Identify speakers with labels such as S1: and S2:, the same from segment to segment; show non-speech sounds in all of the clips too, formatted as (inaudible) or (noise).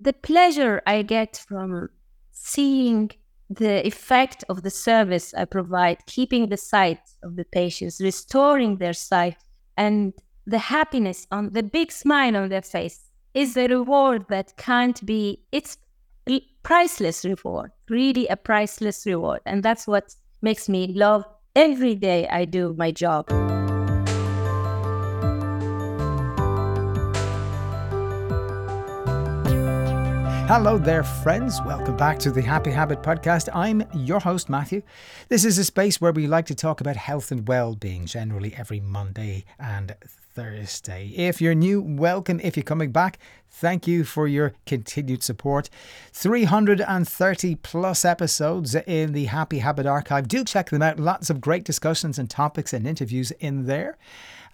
S1: the pleasure I get from seeing the effect of the service I provide, keeping the sight of the patients, restoring their sight, and the happiness on the big smile on their face is a reward that can't be, it's priceless reward, really a priceless reward. And that's what makes me love every day I do my job.
S2: Hello there, friends. Welcome back to the Happy Habit Podcast. I'm your host, Matthew. This is a space where we like to talk about health and well being generally every Monday and Thursday. If you're new, welcome. If you're coming back, thank you for your continued support. 330 plus episodes in the Happy Habit Archive. Do check them out. Lots of great discussions and topics and interviews in there.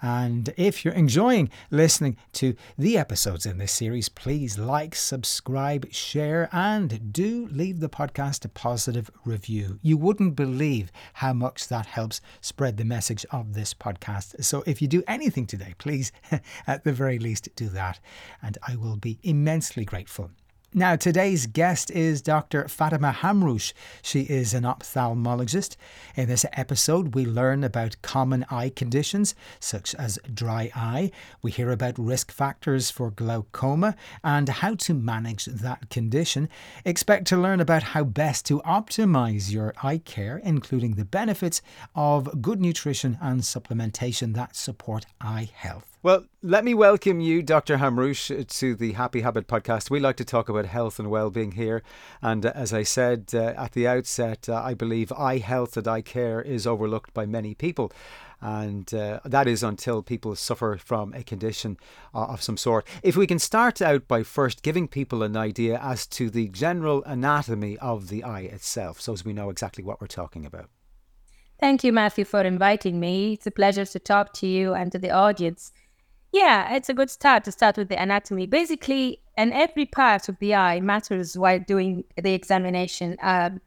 S2: And if you're enjoying listening to the episodes in this series, please like, subscribe, share, and do leave the podcast a positive review. You wouldn't believe how much that helps spread the message of this podcast. So if you do anything today, please, (laughs) at the very least, do that. And I will be immensely grateful. Now, today's guest is Dr. Fatima Hamroush. She is an ophthalmologist. In this episode, we learn about common eye conditions such as dry eye. We hear about risk factors for glaucoma and how to manage that condition. Expect to learn about how best to optimize your eye care, including the benefits of good nutrition and supplementation that support eye health. Well, let me welcome you, Dr. Hamroush, to the Happy Habit podcast. We like to talk about health and well-being here, and uh, as I said uh, at the outset, uh, I believe eye health and eye care is overlooked by many people, and uh, that is until people suffer from a condition uh, of some sort. If we can start out by first giving people an idea as to the general anatomy of the eye itself, so as we know exactly what we're talking about.
S1: Thank you, Matthew, for inviting me. It's a pleasure to talk to you and to the audience. Yeah, it's a good start to start with the anatomy. Basically, and every part of the eye matters while doing the examination. Um,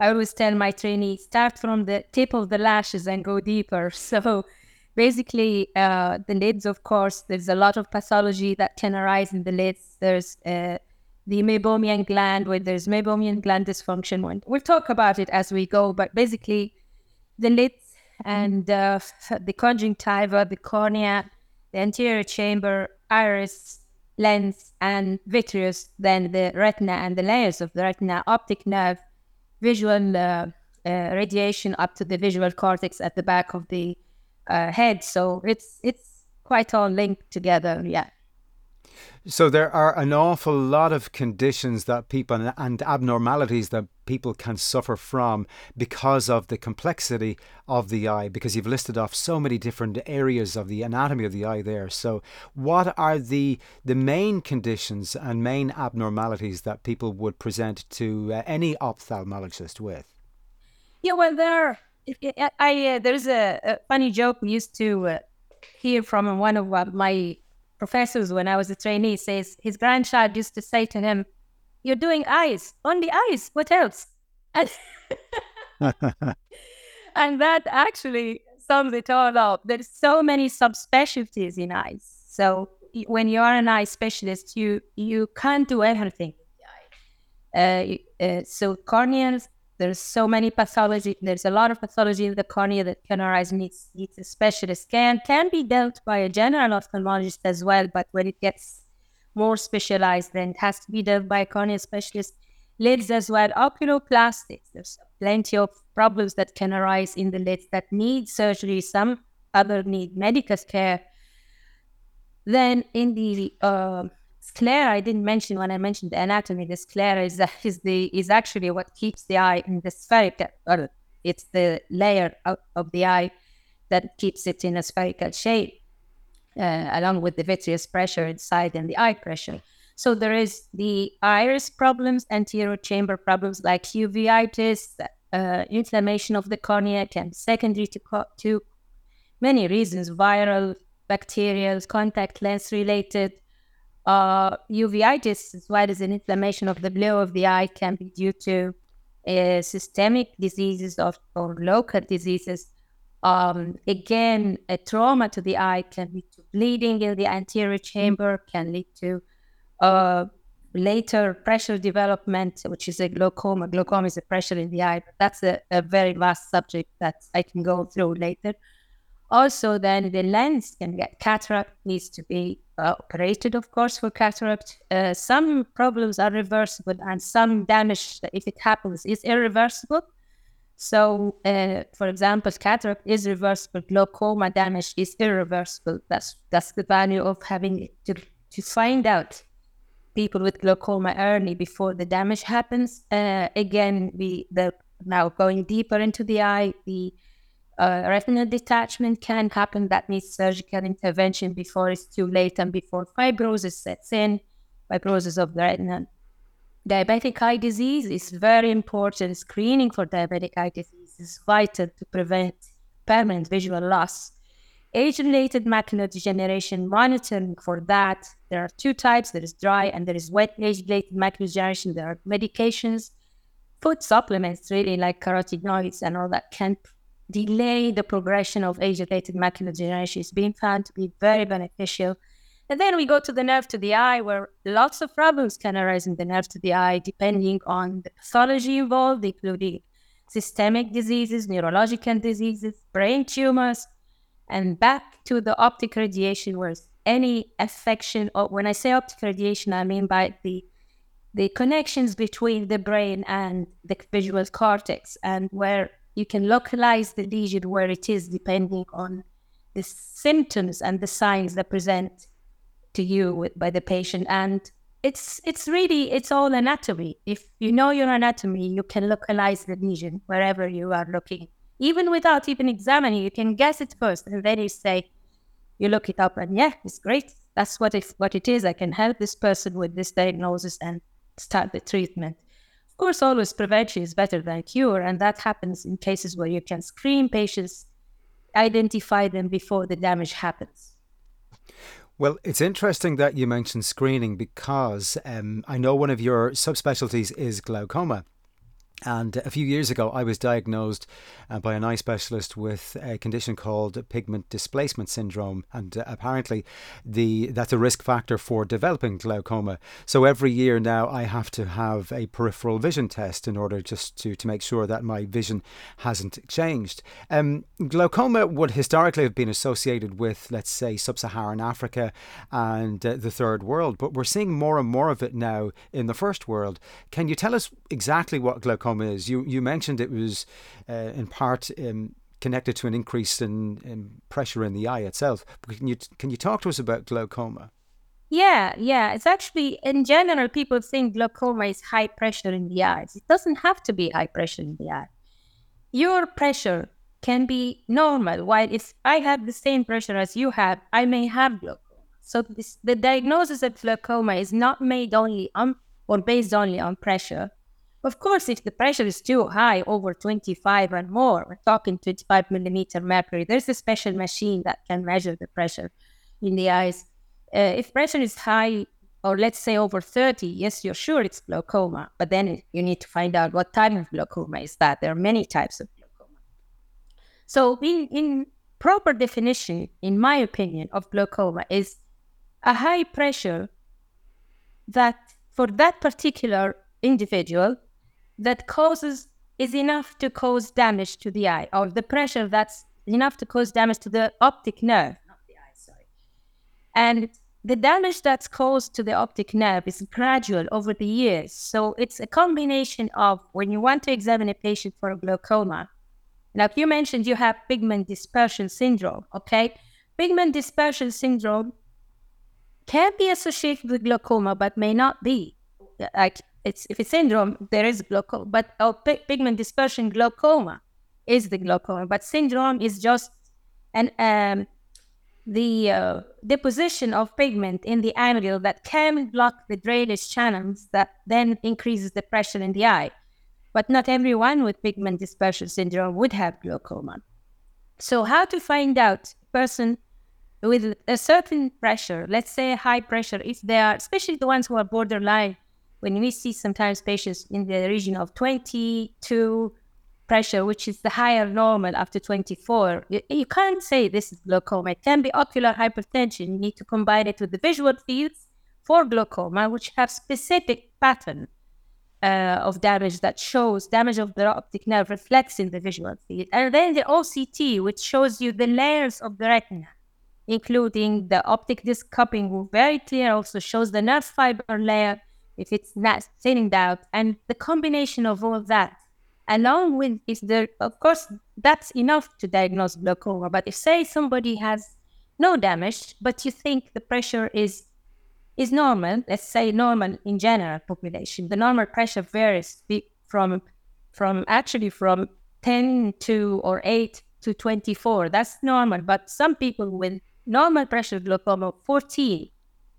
S1: I always tell my trainees start from the tip of the lashes and go deeper. (laughs) So, basically, uh, the lids, of course, there's a lot of pathology that can arise in the lids. There's uh, the meibomian gland, where there's meibomian gland dysfunction. We'll talk about it as we go, but basically, the lids and uh, the conjunctiva, the cornea, the anterior chamber, iris, lens, and vitreous, then the retina and the layers of the retina, optic nerve, visual uh, uh, radiation up to the visual cortex at the back of the uh, head. So it's it's quite all linked together. Yeah.
S2: So there are an awful lot of conditions that people and abnormalities that people can suffer from because of the complexity of the eye because you've listed off so many different areas of the anatomy of the eye there. So what are the the main conditions and main abnormalities that people would present to uh, any ophthalmologist with?
S1: Yeah, well there I uh, there's a, a, funny joke we used to uh, hear from one of uh, my professors when I was a trainee says his grandchild used to say to him, You're doing eyes, only eyes, what else? And, (laughs) and that actually sums it all up. There's so many subspecialties in eyes. So when you are an eye specialist, you you can't do everything. Uh, uh, so corneas, there's so many pathology. There's a lot of pathology in the cornea that can arise needs needs a specialist scan. Can be dealt by a general ophthalmologist as well, but when it gets more specialized, then it has to be dealt by a cornea specialist. Lids as well, oculoplastics. There's plenty of problems that can arise in the lids that need surgery. Some other need medical care. Then in the uh, sclera I didn't mention when I mentioned the anatomy. The sclera is, (laughs) is the is actually what keeps the eye in the spherical, or it's the layer of, of the eye that keeps it in a spherical shape, uh, along with the vitreous pressure inside and the eye pressure. So there is the iris problems, anterior chamber problems like uveitis, uh, inflammation of the cornea can secondary to, co- to many reasons, viral, bacterial, contact lens related, uh, uveitis, as well as an inflammation of the blue of the eye, can be due to uh, systemic diseases of, or local diseases. Um, again, a trauma to the eye can lead to bleeding in the anterior chamber, can lead to uh, later pressure development, which is a glaucoma. Glaucoma is a pressure in the eye, but that's a, a very vast subject that I can go through later. Also, then the lens can get cataract, needs to be uh, operated, of course, for cataract. Uh, some problems are reversible, and some damage, if it happens, is irreversible. So, uh, for example, cataract is reversible, glaucoma damage is irreversible. That's that's the value of having to to find out people with glaucoma early before the damage happens. Uh, again, we the now going deeper into the eye, the uh, retinal detachment can happen. That needs surgical intervention before it's too late and before fibrosis sets in, fibrosis of the retina. Diabetic eye disease is very important. Screening for diabetic eye disease is vital to prevent permanent visual loss. Age-related macular degeneration monitoring for that. There are two types. There is dry and there is wet age-related macular degeneration. There are medications, food supplements, really like carotenoids and all that can delay the progression of age-related macular degeneration. is being found to be very beneficial. And then we go to the nerve to the eye, where lots of problems can arise in the nerve to the eye, depending on the pathology involved, including systemic diseases, neurological diseases, brain tumors, and back to the optic radiation, where any affection, or when I say optic radiation, I mean by the the connections between the brain and the visual cortex, and where you can localize the lesion where it is, depending on the symptoms and the signs that present to you with, by the patient. And it's it's really it's all anatomy. If you know your anatomy, you can localize the lesion wherever you are looking even without even examining, you can guess it first, and then you say, you look it up, and yeah, it's great. That's what it what it is. I can help this person with this diagnosis and start the treatment. Of course, always prevention is better than cure, and that happens in cases where you can screen patients, identify them before the damage happens.
S2: Well, it's interesting that you mentioned screening because um, I know one of your subspecialties is glaucoma. And a few years ago, I was diagnosed uh, by an eye specialist with a condition called pigment displacement syndrome, and uh, apparently, the that's a risk factor for developing glaucoma. So every year now, I have to have a peripheral vision test in order just to, to make sure that my vision hasn't changed. Um, glaucoma would historically have been associated with, let's say, sub-Saharan Africa and uh, the third world, but we're seeing more and more of it now in the first world. Can you tell us exactly what glaucoma glaucoma is. You you mentioned it was uh, in part um, connected to an increase in, in, pressure in the eye itself. But can you can you talk to us about glaucoma?
S1: Yeah, yeah. It's actually in general people think glaucoma is high pressure in the eyes. It doesn't have to be high pressure in the eye. Your pressure can be normal. While if I have the same pressure as you have, I may have glaucoma. So this, the diagnosis of glaucoma is not made only on or based only on pressure, of course, if the pressure is too high, over 25 and more, we're talking 25 millimeter mercury, there's a special machine that can measure the pressure in the eyes. Uh, if pressure is high, or let's say over 30, yes, you're sure it's glaucoma, but then you need to find out what type of glaucoma is that. There are many types of glaucoma. So, in, in proper definition, in my opinion, of glaucoma is a high pressure that for that particular individual that causes is enough to cause damage to the eye, or the pressure that's enough to cause damage to the optic nerve, not the eye, sorry. And the damage that's caused to the optic nerve is gradual over the years. So it's a combination of when you want to examine a patient for a glaucoma. Now, you mentioned you have pigment dispersion syndrome, okay? Pigment dispersion syndrome can be associated with glaucoma, but may not be. Like it's if it's syndrome, there is glaucoma, but oh, pigment dispersion glaucoma is the glaucoma, but syndrome is just an um, the uh, deposition of pigment in the angle that can block the drainage channels that then increases the pressure in the eye. But not everyone with pigment dispersion syndrome would have glaucoma. So how to find out a person with a certain pressure, let's say high pressure, if they are, especially the ones who are borderline when we see sometimes patients in the region of 22 pressure, which is the higher normal after 24, you, can't say this is glaucoma. It can be ocular hypertension. You need to combine it with the visual fields for glaucoma, which have specific pattern uh, of damage that shows damage of the optic nerve reflects in the visual field. And then the OCT, which shows you the layers of the retina, including the optic disc cupping, very clear, also shows the nerve fiber layer if it's not thinning out. And the combination of all that, along with is there, of course, that's enough to diagnose glaucoma. But if, say, somebody has no damage, but you think the pressure is is normal, let's say normal in general population, the normal pressure varies from from actually from 10 to or 8 to 24. That's normal. But some people with normal pressure glaucoma 14,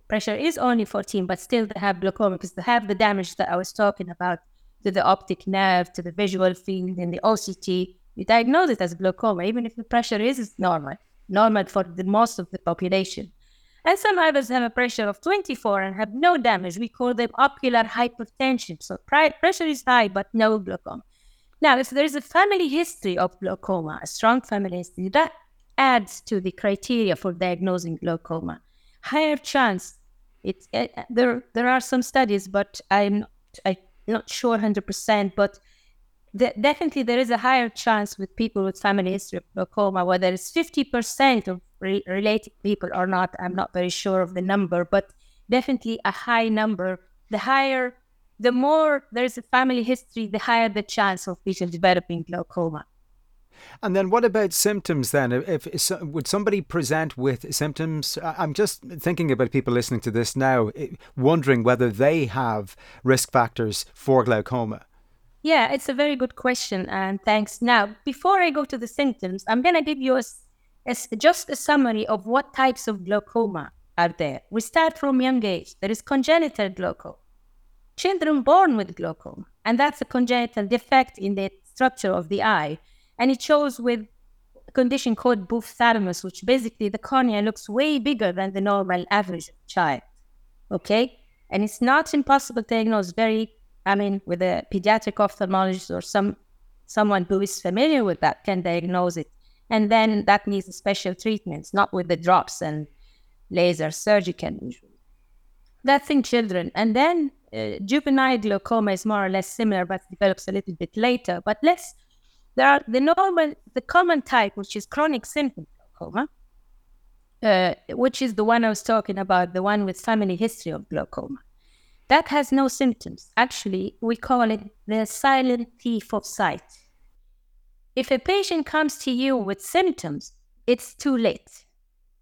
S1: pressure is only 14, but still they have glaucoma because they have the damage that I was talking about to the optic nerve, to the visual field, and the OCT. You diagnose it as glaucoma, even if the pressure is normal, normal for the most of the population. And some others have a pressure of 24 and have no damage. We call them ocular hypertension. So pressure is high, but no glaucoma. Now, if there is a family history of glaucoma, a strong family history, that adds to the criteria for diagnosing glaucoma. Higher chance. It, eh, there. There are some studies, but I'm I'm not sure hundred percent. But definitely there is a higher chance with people with family history of glaucoma, whether it's fifty percent of re- related people or not. I'm not very sure of the number, but definitely a high number. The higher, the more there's a family history, the higher the chance of people developing glaucoma.
S2: And then what about symptoms then? If, if, would somebody present with symptoms? I'm just thinking about people listening to this now, eh, wondering whether they have risk factors for glaucoma.
S1: Yeah, it's a very good question, and thanks. Now, before I go to the symptoms, I'm going to give you a, a, just a summary of what types of glaucoma are there. We start from young age. There is congenital glaucoma, children born with glaucoma, and that's a congenital defect in the structure of the eye and it shows with a condition called buphthalmos, which basically the cornea looks way bigger than the normal average child. Okay? And it's not impossible to diagnose very, I mean, with a pediatric ophthalmologist or some someone who is familiar with that can diagnose it. And then that needs special treatments, not with the drops and laser surgical. That's in children. And then uh, juvenile glaucoma is more or less similar, but develops a little bit later. But let's there are the normal, the common type, which is chronic simple glaucoma, uh, which is the one I was talking about, the one with family history of glaucoma. That has no symptoms. Actually, we call it the silent thief of sight. If a patient comes to you with symptoms, it's too late.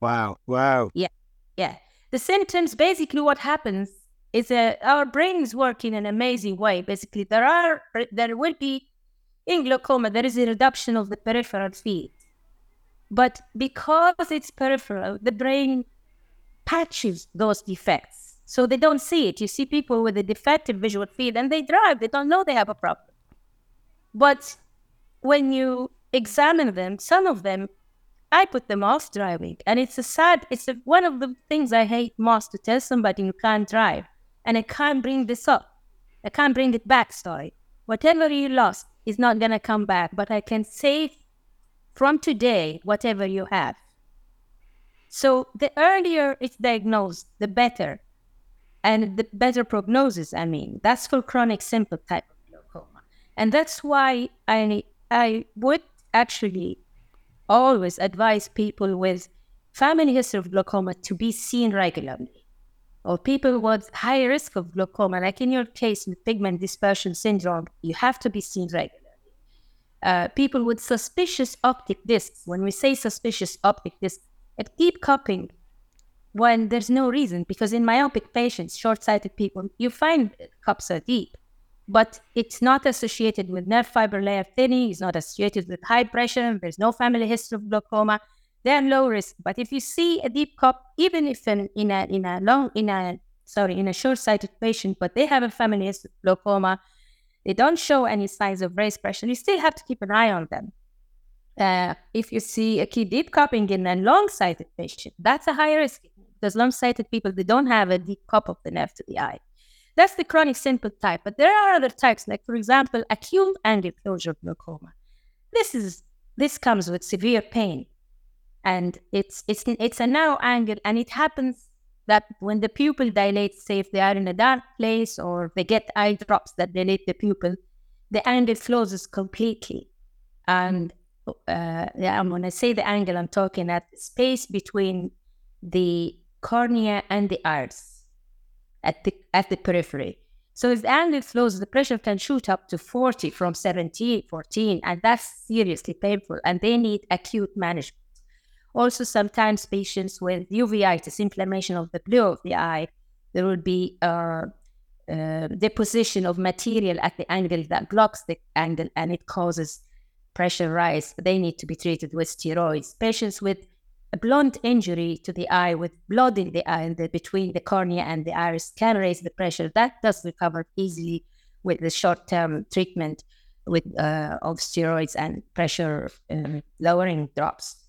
S2: Wow. Wow.
S1: Yeah. Yeah. The symptoms basically what happens is that our brains work in an amazing way. Basically, there are there will be in glaucoma, there is a reduction of the peripheral field. But because it's peripheral, the brain patches those defects. So they don't see it. You see people with a defective visual field and they drive, they don't know they have a problem. But when you examine them, some of them, I put them off driving. And it's a sad, it's a, one of the things I hate most to tell somebody you can't drive. And I can't bring this up. I can't bring it back, sorry. Whatever you lost, is not going to come back, but I can save from today whatever you have. So the earlier it's diagnosed, the better. And the better prognosis, I mean, that's for chronic simple type of glaucoma. And that's why I I would actually always advise people with family history of glaucoma to be seen regularly or people with high risk of glaucoma, like in your case with pigment dispersion syndrome, you have to be seen regularly. Uh, people with suspicious optic discs, when we say suspicious optic discs, it keep cupping when there's no reason, because in myopic patients, short-sighted people, you find cups are deep, but it's not associated with nerve fiber layer thinning, it's not associated with high pressure, there's no family history of glaucoma, they're low risk. But if you see a deep cup, even if in, in a in a long in a sorry in a short-sighted patient, but they have a family glaucoma, they don't show any signs of raised pressure, you still have to keep an eye on them. Uh, if you see a key deep cupping in a long-sighted patient, that's a high risk because long-sighted people they don't have a deep cup of the nerve to the eye. That's the chronic simple type. But there are other types, like for example, acute angle closure glaucoma. This is this comes with severe pain and it's it's it's a narrow angle and it happens that when the pupil dilates, say if they are in a dark place or they get eye drops that dilate the pupil, the angle closes completely. And uh, yeah, when I say the angle, I'm talking at space between the cornea and the iris at the at the periphery. So if the angle flows, the pressure can shoot up to 40 from 17, 14, and that's seriously painful, and they need acute management. Also, sometimes patients with uveitis, inflammation of the blue of the eye, there will be uh, uh, deposition of material at the angle that blocks the angle and it causes pressure rise. They need to be treated with steroids. Patients with a blunt injury to the eye with blood in the eye the, between the cornea and the iris can raise the pressure. That does recover easily with the short-term treatment with uh, of steroids and pressure um, lowering drops.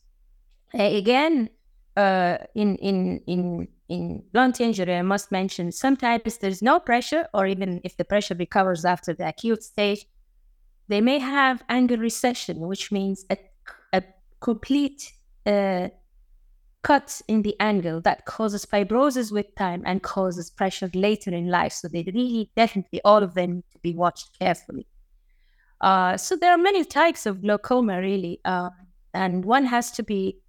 S1: Uh, again, uh, in in in in blunt injury, I must mention sometimes there's no pressure, or even if the pressure recovers after the acute stage, they may have angle recession, which means a, a complete uh, cut in the angle that causes fibrosis with time and causes pressure later in life. So they really, definitely, all of them need to be watched carefully. Uh, so there are many types of glaucoma, really, uh, and one has to be.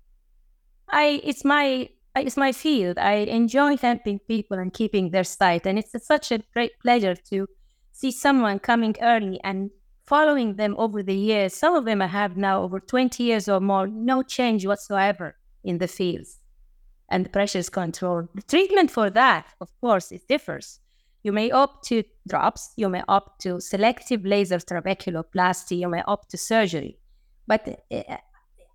S1: I it's my it's my field. I enjoy helping people and keeping their sight, and it's such a great pleasure to see someone coming early and following them over the years. Some of them I have now over 20 years or more, no change whatsoever in the fields and the pressure is controlled. The treatment for that, of course, it differs. You may opt to drops, you may opt to selective laser trabeculoplasty, you may opt to surgery. But uh,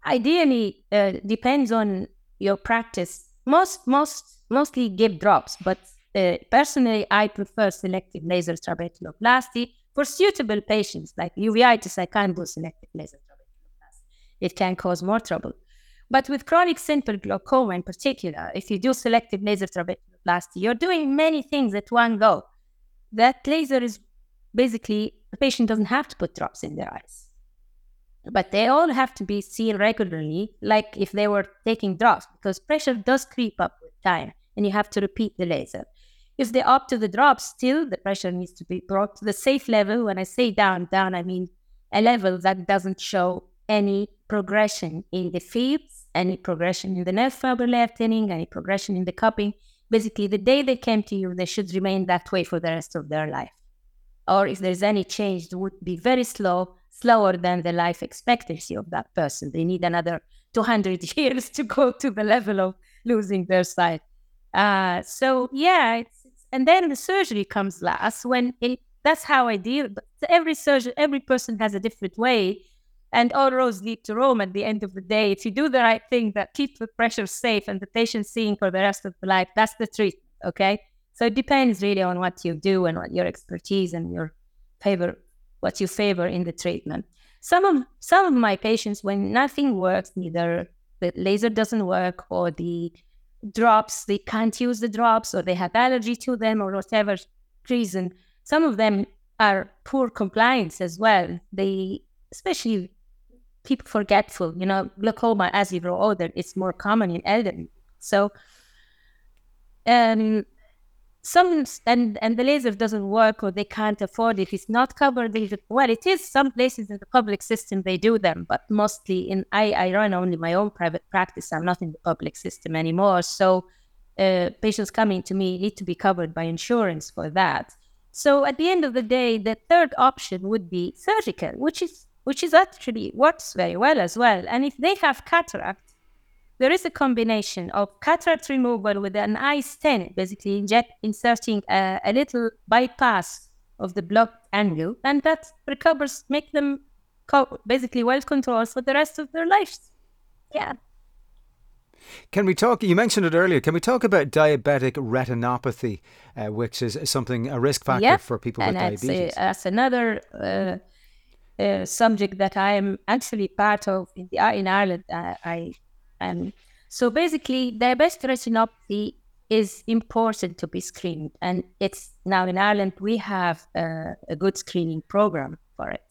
S1: ideally, uh, depends on your practice. Most, most, mostly give drops, but uh, personally, I prefer selective laser trabeculoplasty for suitable patients like uveitis. I can't do selective laser trabeculoplasty; it can cause more trouble. But with chronic simple glaucoma in particular, if you do selective laser trabeculoplasty, you're doing many things at one go. That laser is basically, the patient doesn't have to put drops in their eyes. But they all have to be seen regularly, like if they were taking drops, because pressure does creep up with time and you have to repeat the laser. If they opt to the drops, still the pressure needs to be brought to the safe level. When I say down, down, I mean a level that doesn't show any progression in the fields any progression in the nerve fiber layer thinning, any progression in the cupping. Basically, the day they came to you, they should remain that way for the rest of their life. Or if there's any change, it would be very slow, slower than the life expectancy of that person. They need another 200 (laughs) years to go to the level of losing their sight. Uh, so yeah, it's, and then the surgery comes last when it, that's how I deal. Every surgeon, every person has a different way and all roads lead to Rome at the end of the day. If you do the right thing that keeps the pressure safe and the patient seeing for the rest of the life, that's the treatment. Okay. So it depends really on what you do and what your expertise and your favor, what you favor in the treatment. Some of some of my patients, when nothing works, neither the laser doesn't work or the drops, they can't use the drops or they have allergy to them or whatever reason. Some of them are poor compliance as well. They especially people forgetful. You know, glaucoma as you grow older, it's more common in elderly. So, um, some and and the laser doesn't work or they can't afford it. It's not covered. Well, it is some places in the public system they do them, but mostly in I I run only my own private practice. I'm not in the public system anymore. So. Uh, patients coming to me need to be covered by insurance for that. So at the end of the day, the third option would be surgical, which is which is actually works very well as well. And if they have cataract, there is a combination of cataract removal with an eye stent, basically inject, inserting a, a little bypass of the blocked angle, and that recovers, make them co- basically well controlled for the rest of their lives. Yeah.
S2: Can we talk? You mentioned it earlier. Can we talk about diabetic retinopathy, uh, which is something a risk factor
S1: yeah.
S2: for people
S1: and
S2: with
S1: that's
S2: diabetes?
S1: A, that's another uh, uh, subject that I am actually part of in, the, in Ireland. Uh, I am so basically diabetic retinopathy is important to be screened, and it's now in Ireland we have uh, a good screening program for it.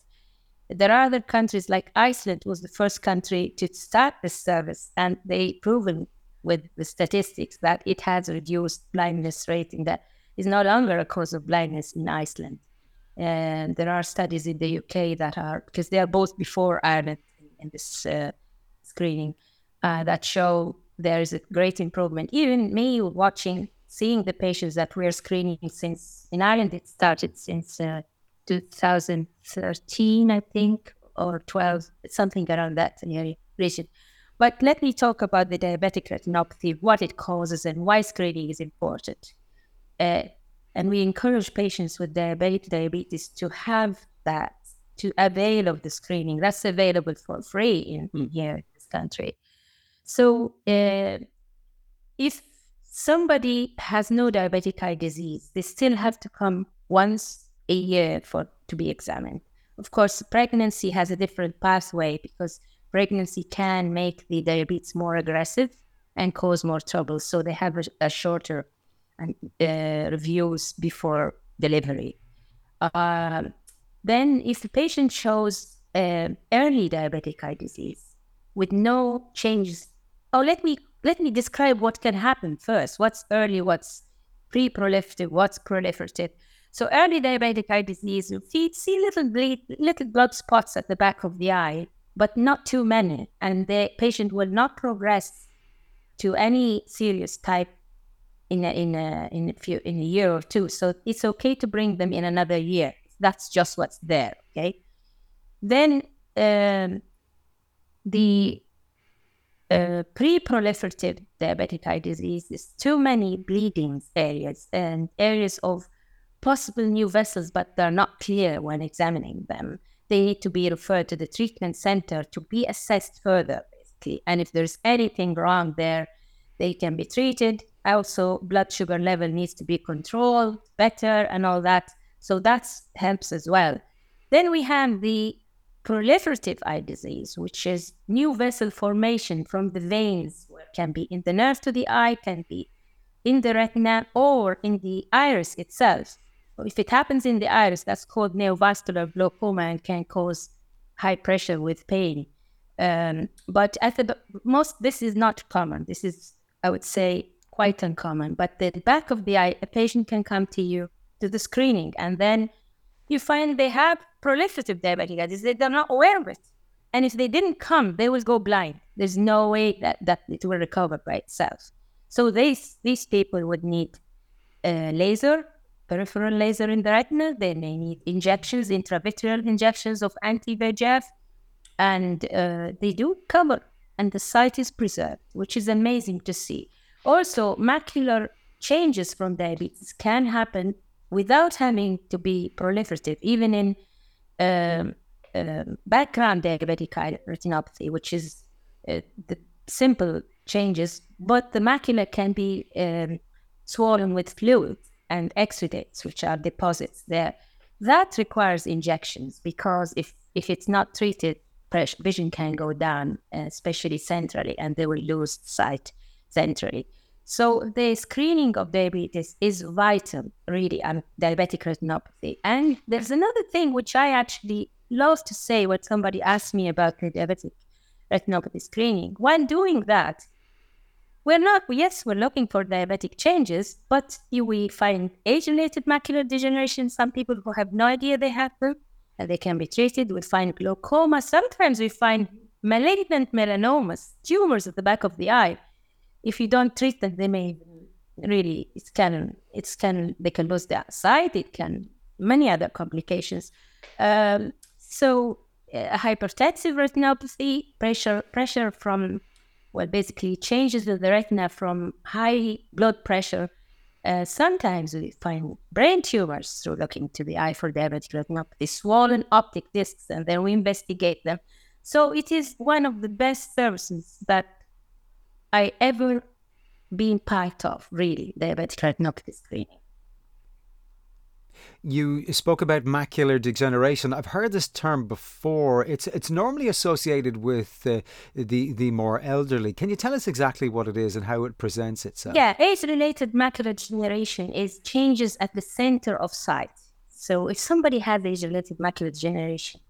S1: There are other countries like Iceland was the first country to start this service, and they proven with the statistics that it has reduced blindness rate and that is no longer a cause of blindness in Iceland. And there are studies in the UK that are, because they are both before Ireland in this uh, screening, uh, that show there is a great improvement. Even me watching, seeing the patients that we're screening since in Ireland, it started since uh, 2013, I think, or 12, something around that region. But let me talk about the diabetic retinopathy, what it causes, and why screening is important. Uh, and we encourage patients with diabetic diabetes to have that, to avail of the screening. That's available for free in, in here in this country. So uh, if somebody has no diabetic eye disease, they still have to come once a year for to be examined. Of course, pregnancy has a different pathway because pregnancy can make the diabetes more aggressive and cause more trouble. So they have a, a shorter uh, reviews before delivery. Uh, then, if the patient shows uh, early diabetic eye disease with no changes, oh, let me let me describe what can happen first. What's early? What's pre-proliferative? What's proliferative? So early diabetic eye disease, you see little bleed, little blood spots at the back of the eye, but not too many, and the patient will not progress to any serious type in a, in a, in a few in a year or two. So it's okay to bring them in another year. That's just what's there. Okay. Then um, the uh, pre-proliferative diabetic eye disease is too many bleeding areas and areas of possible new vessels, but they're not clear when examining them. They need to be referred to the treatment center to be assessed further, basically. And if there's anything wrong there, they can be treated also blood sugar level needs to be controlled better and all that so that helps as well then we have the proliferative eye disease which is new vessel formation from the veins can be in the nerve to the eye can be in the retina or in the iris itself. If it happens in the iris that's called neovascular glaucoma and can cause high pressure with pain. Um, but at the most this is not common. This is i would say quite uncommon. But the back of the eye, a patient can come to you to the screening, and then you find they have proliferative diabetic eye disease. They're not aware of it. And if they didn't come, they will go blind. There's no way that, that it will recover by itself. So these, these people would need a laser, peripheral laser in the retina. They may need injections, intravitreal injections of anti-VEGF. And uh, they do cover, and the sight is preserved, which is amazing to see. Also, macular changes from diabetes can happen without having to be proliferative, even in um, uh, background diabetic retinopathy, which is uh, the simple changes, but the macula can be um, swollen with fluid and exudates, which are deposits there. That requires injections because if, if it's not treated, vision can go down, especially centrally, and they will lose sight centrally. So the screening of diabetes is vital, really, and diabetic retinopathy. And there's another thing which I actually love to say when somebody asks me about the diabetic retinopathy screening. When doing that, we're not, yes, we're looking for diabetic changes, but we find age-related macular degeneration, some people who have no idea they have them, and they can be treated. We find glaucoma. Sometimes we find malignant melanomas, tumors at the back of the eye if you don't treat them, they may really it's can it's can they can lose their sight. It can many other complications. Um, so uh, hypertensive retinopathy, pressure pressure from well basically changes in the retina from high blood pressure. Uh, sometimes we find brain tumors through looking to the eye for diabetic retinopathy, swollen optic discs, and then we investigate them. So it is one of the best services that I ever been part of, really, diabetic retinopathy screening.
S2: You spoke about macular degeneration. I've heard this term before. It's it's normally associated with uh, the the more elderly. Can you tell us exactly what it is and how it presents itself?
S1: Yeah, age-related macular degeneration is changes at the center of sight. So if somebody has age-related macular degeneration,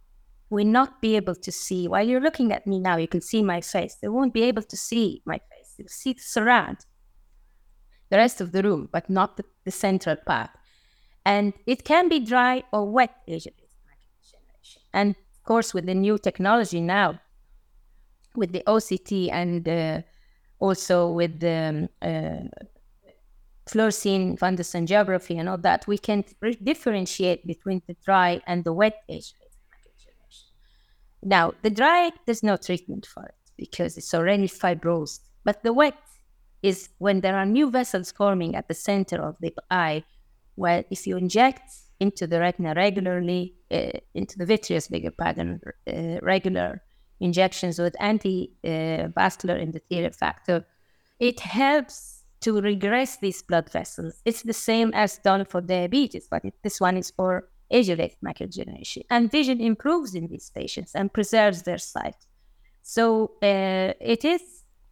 S1: will not be able to see while you're looking at me now. You can see my face. They won't be able to see my face. You see the surround, the rest of the room, but not the, the central part. And it can be dry or wet degeneration. And of course, with the new technology now, with the OCT and uh, also with the um, uh, fluorescein fundus angiography and all that, we can re- differentiate between the dry and the wet age Now, the dry, there's no treatment for it because it's already fibrosed. But the wet is when there are new vessels forming at the center of the eye, where if you inject into the retina regularly, uh, into the vitreous, bigger pattern, uh, regular injections with anti-vascular uh, endothelial factor, it helps to regress these blood vessels. It's the same as done for diabetes, but this one is for age-related macular degeneration. And vision improves in these patients and preserves their sight. So uh, it is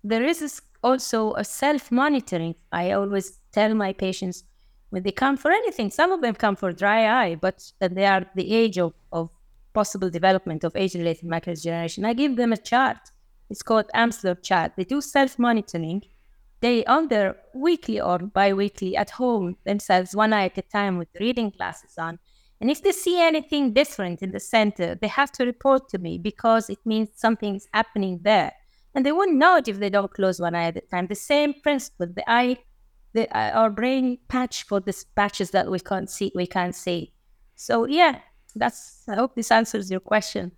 S1: there is also a self-monitoring. I always tell my patients when they come for anything, some of them come for dry eye, but they are the age of, of possible development of age-related macular degeneration. I give them a chart. It's called Amsler chart. They do self-monitoring they on their weekly or bi-weekly at home themselves one eye at a time with reading glasses on and if they see anything different in the center they have to report to me because it means something is happening there. And they won't know it if they don't close one eye at a time. The same principle the eye the uh, our brain patch for these patches that we can't see we can't see. So yeah that's i hope this answers your question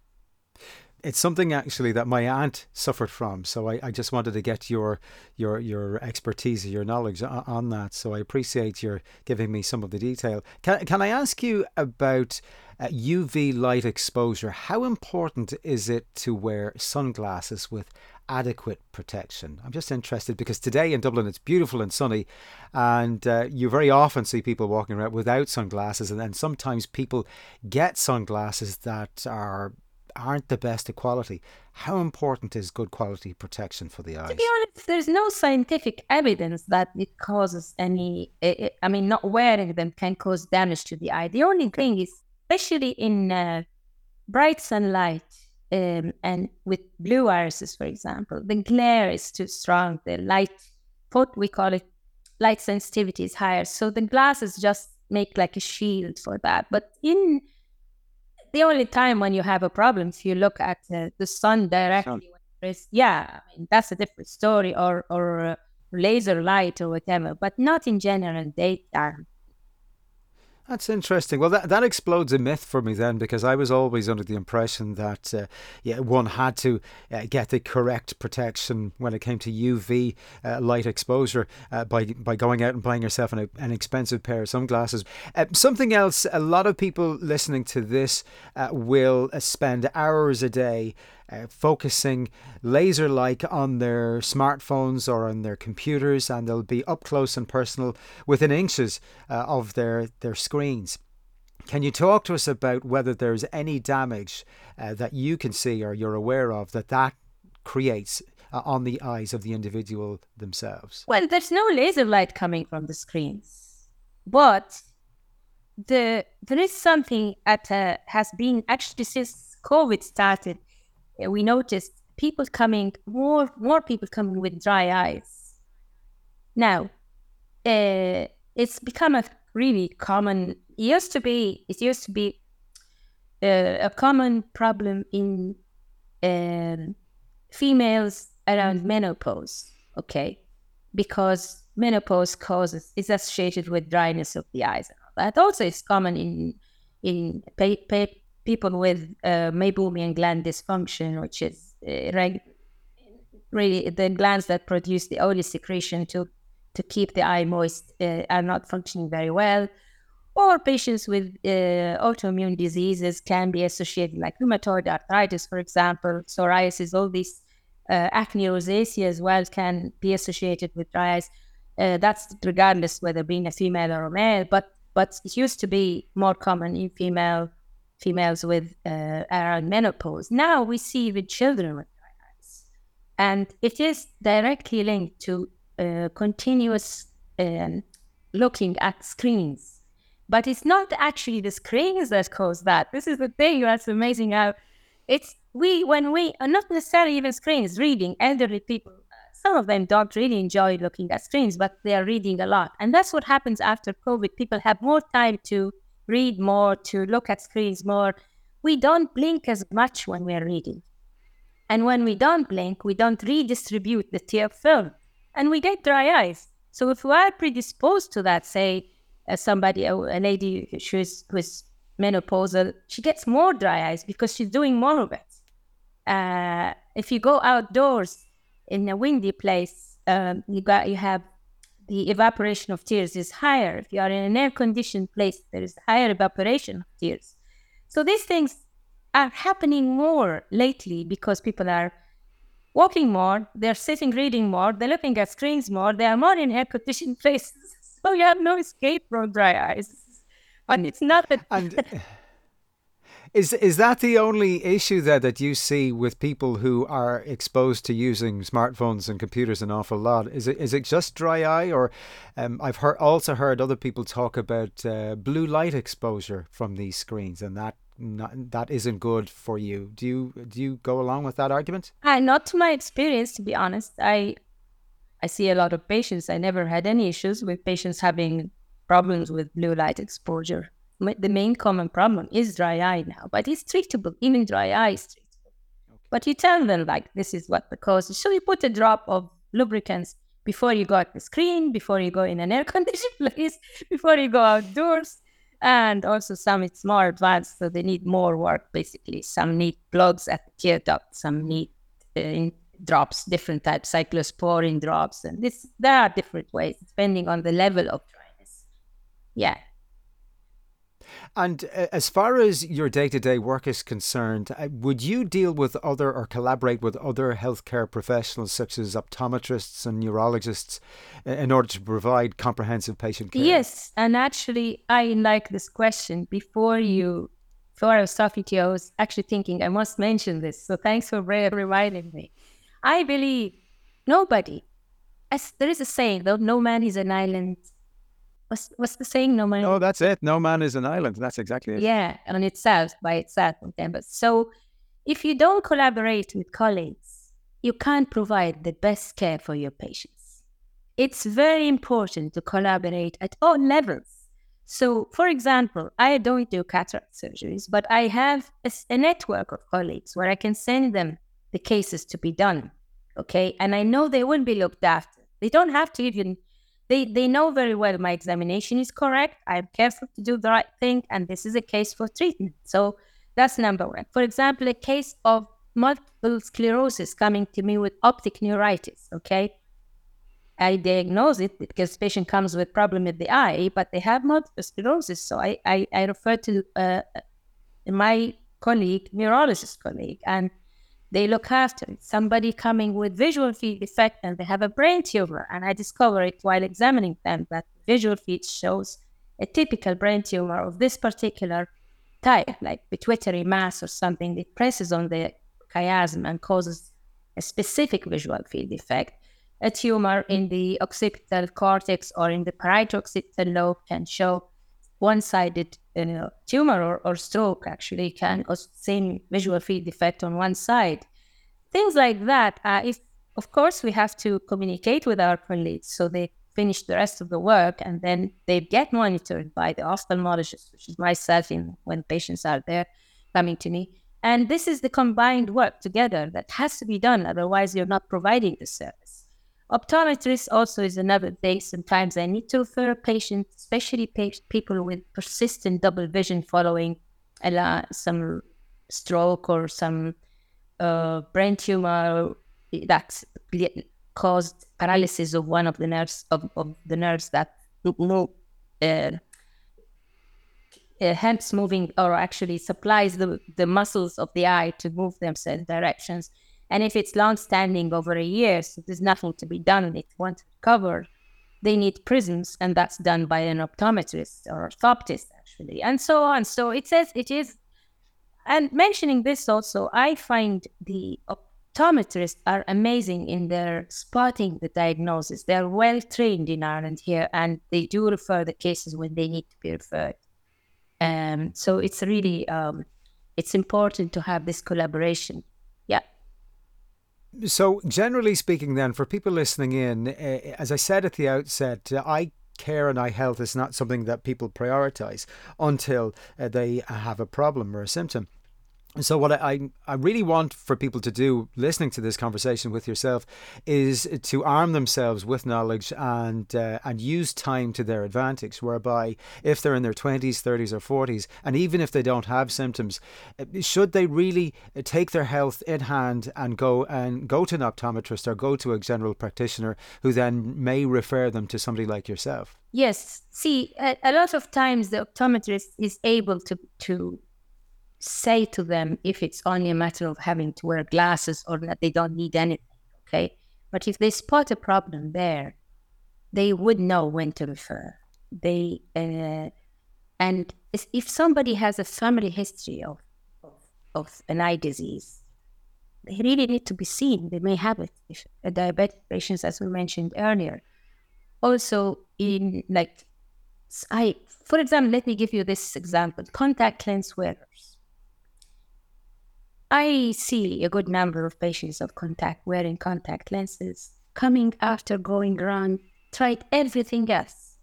S2: it's something actually that my aunt suffered from. So I, I just wanted to get your your your expertise, your knowledge on, that. So I appreciate your giving me some of the detail. Can can I ask you about uh, UV light exposure? How important is it to wear sunglasses with adequate protection? I'm just interested because today in Dublin it's beautiful and sunny, and uh, you very often see people walking around without sunglasses, and then sometimes people get sunglasses that are aren't the best of quality. How important is good quality protection for the eyes?
S1: To be honest, there's no scientific evidence that it causes any. It, I mean, not wearing them can cause damage to the eye. The only thing is, especially in uh, bright sunlight um, and with blue irises, for example, the glare is too strong. The light, what we call it, light sensitivity is higher. So the glasses just make like a shield for that. But in the only time when you have a problem if you look at uh, the sun directly yeah I mean, that's a different story or or uh, laser light or whatever but not in general daytime
S2: that's interesting. Well, that, that explodes a myth for me then, because I was always under the impression that uh, yeah, one had to uh, get the correct protection when it came to UV uh, light exposure uh, by by going out and buying yourself an, an expensive pair of sunglasses. Uh, something else, a lot of people listening to this uh, will spend hours a day uh, focusing laser like on their smartphones or on their computers, and they'll be up close and personal within inches uh, of their, their screens. Can you talk to us about whether there's any damage uh, that you can see or you're aware of that that creates uh, on the eyes of the individual themselves?
S1: Well, there's no laser light coming from the screens, but the there is something that uh, has been actually since COVID started we noticed people coming more more people coming with dry eyes. Now, uh, it's become a really common. It used to be. It used to be uh, a common problem in uh, females around menopause. Okay, because menopause causes is associated with dryness of the eyes. That also is common in in pa- pa- people with uh, meibomian gland dysfunction, which is uh, reg- really the glands that produce the oily secretion to to keep the eye moist uh, are not functioning very well. Or patients with uh, autoimmune diseases can be associated, like rheumatoid arthritis, for example, psoriasis, all these uh, acne rosacea as well can be associated with dry eyes. Uh, that's regardless whether being a female or a male, but but it used to be more common in female females with uh, around menopause. Now we see with children with eyes, and it is directly linked to uh, continuous um, looking at screens. But it's not actually the screens that cause that. This is the thing that's amazing. How it's we when we are not necessarily even screens reading elderly people uh, some of them don't really enjoy looking at screens, but they are reading a lot. And that's what happens after COVID. People have more time to read more, to look at screens more. We don't blink as much when we're reading. And when we don't blink, we don't redistribute the tear film and we get dry eyes. So if we are predisposed to that, say uh, somebody, a, a lady who's, who's menopausal, she gets more dry eyes because she's doing more of it. Uh, if you go outdoors in a windy place, um, you got you have the evaporation of tears is higher. If you are in an air-conditioned place, there is higher evaporation of tears. So these things are happening more lately because people are walking more, they're sitting reading more, they're looking at screens more, they are more in air-conditioned (laughs) places. So you have no escape from dry eyes. And it's not that.
S2: and (laughs) is is that the only issue there that you see with people who are exposed to using smartphones and computers an awful lot? Is it is it just dry eye, or um, I've heard also heard other people talk about uh, blue light exposure from these screens, and that not, that isn't good for you. Do you do you go along with that argument?
S1: Uh, not to my experience, to be honest. I I see a lot of patients. I never had any issues with patients having problems with blue light exposure the main common problem is dry eye now, but it's treatable. Even dry eye is treatable. Okay. But you tell them like this is what the cause is. So you put a drop of lubricants before you go at the screen, before you go in an air (laughs) conditioned place, before you go outdoors. And also some it's more advanced, so they need more work basically. Some need plugs at the tear duct, some need uh, drops, different types, cyclosporin drops, and this there are different ways depending on the level of dryness. Yeah.
S2: And uh, as far as your day to day work is concerned, uh, would you deal with other or collaborate with other healthcare professionals such as optometrists and neurologists in order to provide comprehensive patient care?
S1: Yes. And actually, I like this question. Before you, before I was talking to you, I was actually thinking I must mention this. So thanks for reminding me. I believe nobody, as there is a saying, though, no man is an island What's what's the saying? No man.
S2: Oh, that's it. No man is an island. That's exactly it.
S1: Yeah, on itself by itself campus. So, if you don't collaborate with colleagues, you can't provide the best care for your patients. It's very important to collaborate at all levels. So, for example, I don't do cataract surgeries, but I have a, a network of colleagues where I can send them the cases to be done. Okay, and I know they will be looked after. They don't have to even they they know very well my examination is correct. I'm careful to do the right thing, and this is a case for treatment. So that's number one. For example, a case of multiple sclerosis coming to me with optic neuritis. Okay, I diagnose it because patient comes with problem with the eye, but they have multiple sclerosis. So I I, I refer to uh, my colleague, neurologist colleague, and they look after it. Somebody coming with visual field defect and they have a brain tumor, and I discover it while examining them that visual field shows a typical brain tumor of this particular type, like pituitary mass or something that presses on the chiasm and causes a specific visual field defect. A tumor in the occipital cortex or in the parieto occipital lobe can show one-sided you know, tumor or, or stroke actually can cause same visual field defect on one side. Things like that. Uh, if of course we have to communicate with our colleagues so they finish the rest of the work and then they get monitored by the ophthalmologist, which is myself in, when patients are there coming to me. And this is the combined work together that has to be done, otherwise you're not providing the service. Optometrist also is another thing. Sometimes I need to refer a patient, especially pa- people with persistent double vision following a, some stroke or some uh, brain tumor that caused paralysis of one of the nerves of, of the nerves that uh, uh, helps moving or actually supplies the, the muscles of the eye to move them certain directions. And if it's long standing over a year, so there's nothing to be done and it won't recover, they need prisms, and that's done by an optometrist or orthoptist, actually, and so on. So it says it is. And mentioning this also, I find the optometrists are amazing in their spotting the diagnosis. They're well trained in Ireland here, and they do refer the cases when they need to be referred. Um, so it's really um, it's important to have this collaboration.
S2: So, generally speaking, then, for people listening in, uh, as I said at the outset, uh, eye care and eye health is not something that people prioritize until uh, they have a problem or a symptom. So what I, I really want for people to do listening to this conversation with yourself is to arm themselves with knowledge and uh, and use time to their advantage whereby if they're in their 20s 30s or 40s and even if they don't have symptoms uh, should they really take their health in hand and go and go to an optometrist or go to a general practitioner who then may refer them to somebody like yourself?
S1: Yes. See a, a lot of times the optometrist is able to to say to them if it's only a matter of having to wear glasses or that they don't need anything. Okay. But if they spot a problem there, they would know when to refer. They uh, and if somebody has a family history of, of, of an eye disease, they really need to be seen. They may have it. If a diabetic patients, as we mentioned earlier, also in like I, for example, let me give you this example: contact lens wearers I see a good number of patients of contact wearing contact lenses coming after going around, tried everything else.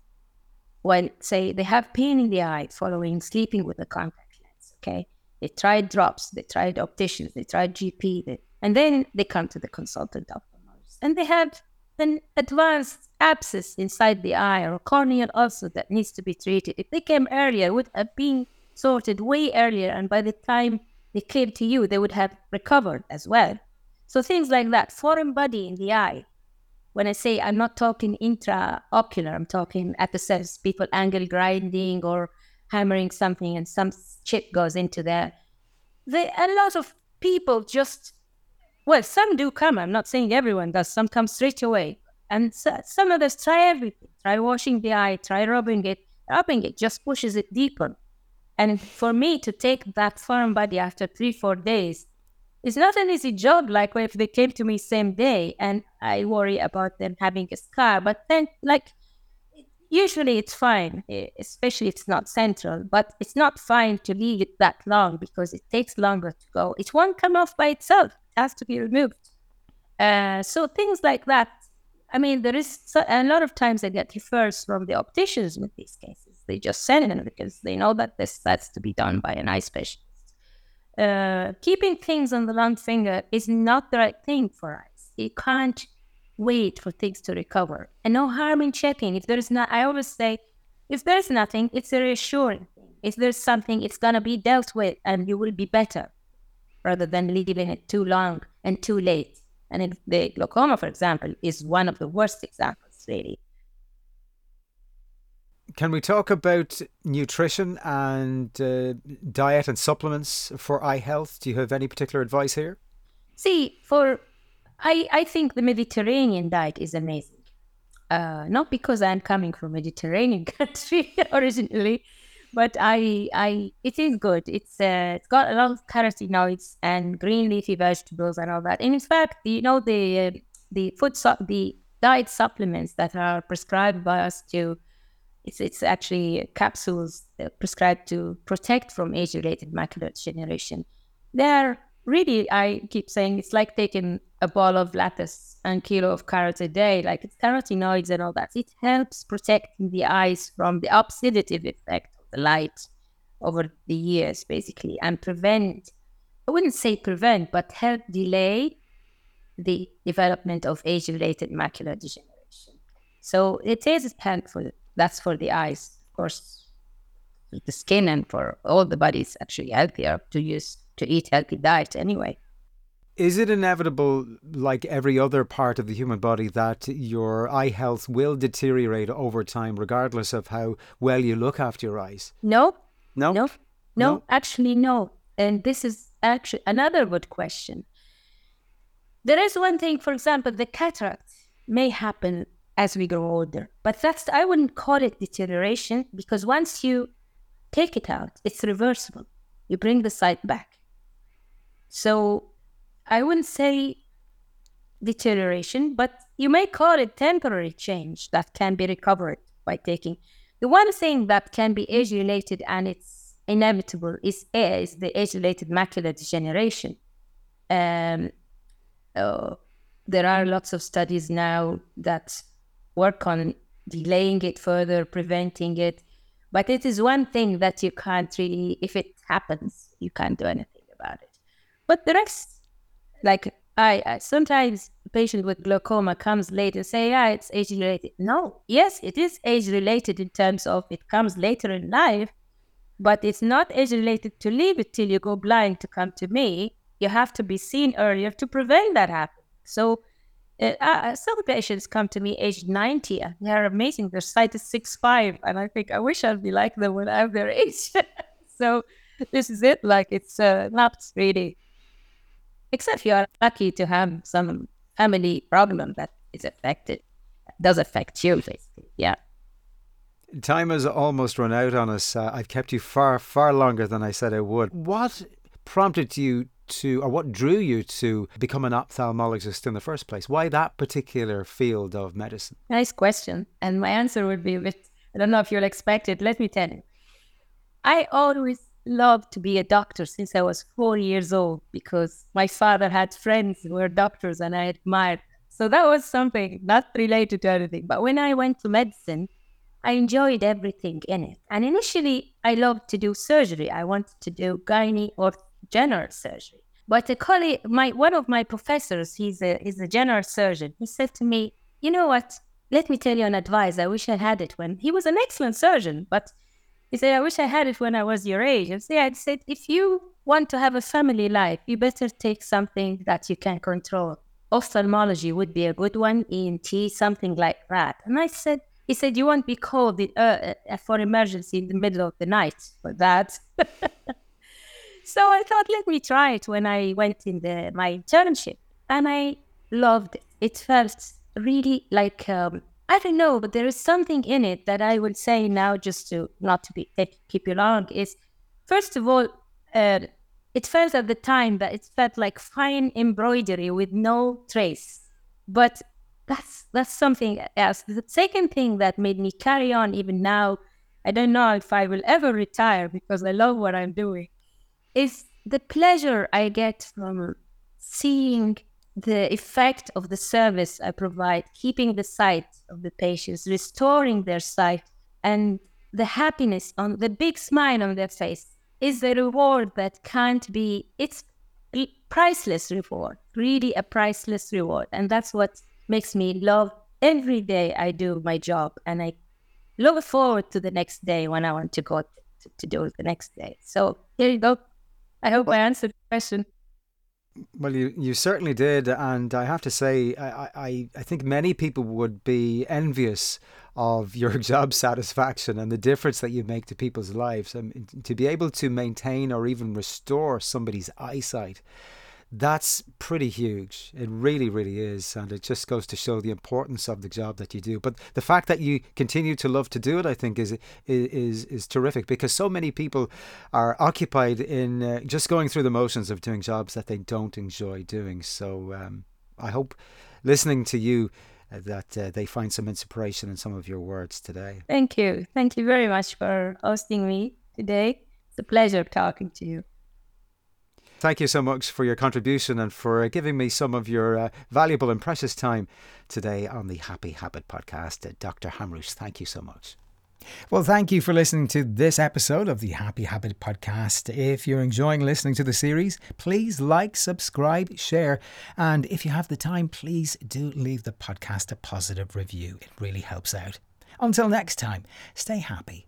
S1: Well, say they have pain in the eye following sleeping with a contact lens. Okay, they tried drops, they tried opticians, they tried GP, they, and then they come to the consultant ophthalmologist, and they have an advanced abscess inside the eye or corneal ulcer that needs to be treated. If they came earlier, would have been sorted way earlier, and by the time they came to you, they would have recovered as well. So things like that, foreign body in the eye. When I say I'm not talking intraocular, I'm talking at the surface, people angle grinding or hammering something and some chip goes into there. They, a lot of people just, well, some do come. I'm not saying everyone does. Some come straight away. And so, some others try everything. Try washing the eye, try rubbing it. Rubbing it just pushes it deeper. And for me to take that foreign body after three, four days is not an easy job. Like if they came to me same day and I worry about them having a scar, but then like usually it's fine, especially if it's not central, but it's not fine to leave it that long because it takes longer to go. It won't come off by itself. It has to be removed. Uh, so things like that. I mean, there is a lot of times I get referrals from the opticians with these cases they just send it because they know that this has to be done by an eye specialist. Uh, keeping things on the long finger is not the right thing for us. You can't wait for things to recover. And no harm in checking. If there's not, I always say, if there's nothing, it's a reassuring thing. If there's something, it's going to be dealt with and you will be better rather than leaving it too long and too late. And if the glaucoma, for example, is one of the worst examples, really.
S2: Can we talk about nutrition and uh, diet and supplements for eye health? Do you have any particular advice here?
S1: See, for I, I think the Mediterranean diet is amazing. Uh, not because I'm coming from Mediterranean (laughs) country originally, but I, I, it is good. It's, uh, it's got a lot of carotenoids and green leafy vegetables and all that. And in fact, you know the, uh, the food, su- the diet supplements that are prescribed by us to it's, it's actually capsules prescribed to protect from age-related macular degeneration. They're really, I keep saying, it's like taking a ball of lettuce and kilo of carrots a day. Like it's carotenoids and all that. It helps protect the eyes from the oxidative effect of the light over the years, basically, and prevent. I wouldn't say prevent, but help delay the development of age-related macular degeneration. So it is helpful that's for the eyes. Of course, the skin and for all the body is actually healthier to use to eat healthy diet anyway.
S2: Is it inevitable, like every other part of the human body, that your eye health will deteriorate over time, regardless of how well you look after your eyes?
S1: No.
S2: No?
S1: No. No, no. actually, no. And this is actually another good question. There is one thing, for example, the cataract may happen as we grow older. But that's I wouldn't call it deterioration because once you take it out, it's reversible. You bring the sight back. So I wouldn't say deterioration, but you may call it temporary change that can be recovered by taking. The one thing that can be age related and it's inevitable is, is the age related macular degeneration. Um, uh, there are lots of studies now that work on delaying it further, preventing it. But it is one thing that you can't really, if it happens, you can't do anything about it. But the rest, like I, I sometimes patient with glaucoma comes late and say, yeah, it's age related. No, yes, it is age related in terms of it comes later in life, but it's not age related to leave it till you go blind to come to me. You have to be seen earlier to prevent that happening. So uh, uh, some patients come to me aged 90 they're amazing. Their sight is six five, and I think I wish I'd be like them when I'm their age. (laughs) so this is it. Like it's uh, not really except you are lucky to have some family problem that is affected, does affect you, basically. Yeah.
S2: Time has almost run out on us. Uh, I've kept you far, far longer than I said I would. What prompted you to, or what drew you to become an ophthalmologist in the first place? Why that particular field of medicine?
S1: Nice question. And my answer would be a bit, I don't know if you'll expect it. Let me tell you. I always loved to be a doctor since I was four years old because my father had friends who were doctors and I admired. So that was something not related to anything. But when I went to medicine, I enjoyed everything in it. And initially, I loved to do surgery. I wanted to do gynae or general surgery. But a colleague, my one of my professors, he's a he's a general surgeon. He said to me, "You know what? Let me tell you an advice. I wish I had it when he was an excellent surgeon, but he said, I wish I had it when I was your age. And so I said, if you want to have a family life, you better take something that you can control. Ophthalmology would be a good one, ENT, something like that. And I said, he said, you won't be called uh, uh, for emergency in the middle of the night for that. (laughs) so I thought, let me try it when I went in the, my internship. And I loved it. It felt really like um, I don't know, but there is something in it that I would say now, just to not to be keep you long, is first of all, uh, it felt at the time that it felt like fine embroidery with no trace, but that's that's something else. The second thing that made me carry on even now, I don't know if I will ever retire because I love what I'm doing, is the pleasure I get from seeing the effect of the service I provide, keeping the sight of the patients, restoring their sight, and the happiness on the big smile on their face is a reward that can't be, it's priceless reward, really a priceless reward. And that's what makes me love every day I do my job. And I look forward to the next day when I want to go to, to do the next day. So here you go. I hope I answered the question.
S2: Well, you, you certainly did, and I have to say, I, I, I think many people would be envious of (laughs) your job satisfaction and the difference that you make to people's lives. I mean, to be able to maintain or even restore somebody's eyesight that's pretty huge. It really, really is. And it just goes to show the importance of the job that you do. But the fact that you continue to love to do it, I think, is is is terrific because so many people are occupied in uh, just going through the motions of doing jobs that they don't enjoy doing. So um, I hope listening to you uh, that uh, they find some inspiration in some of your words today.
S1: Thank you. Thank you very much for hosting me today. It's a pleasure talking to you.
S2: Thank you so much for your contribution and for giving me some of your uh, valuable and precious time today on the Happy Habit podcast. Uh, Dr. Hamroush, thank you so much. Well, thank you for listening to this episode of the Happy Habit podcast. If you're enjoying listening to the series, please like, subscribe, share, and if you have the time, please do leave the podcast a positive review. It really helps out. Until next time, stay happy.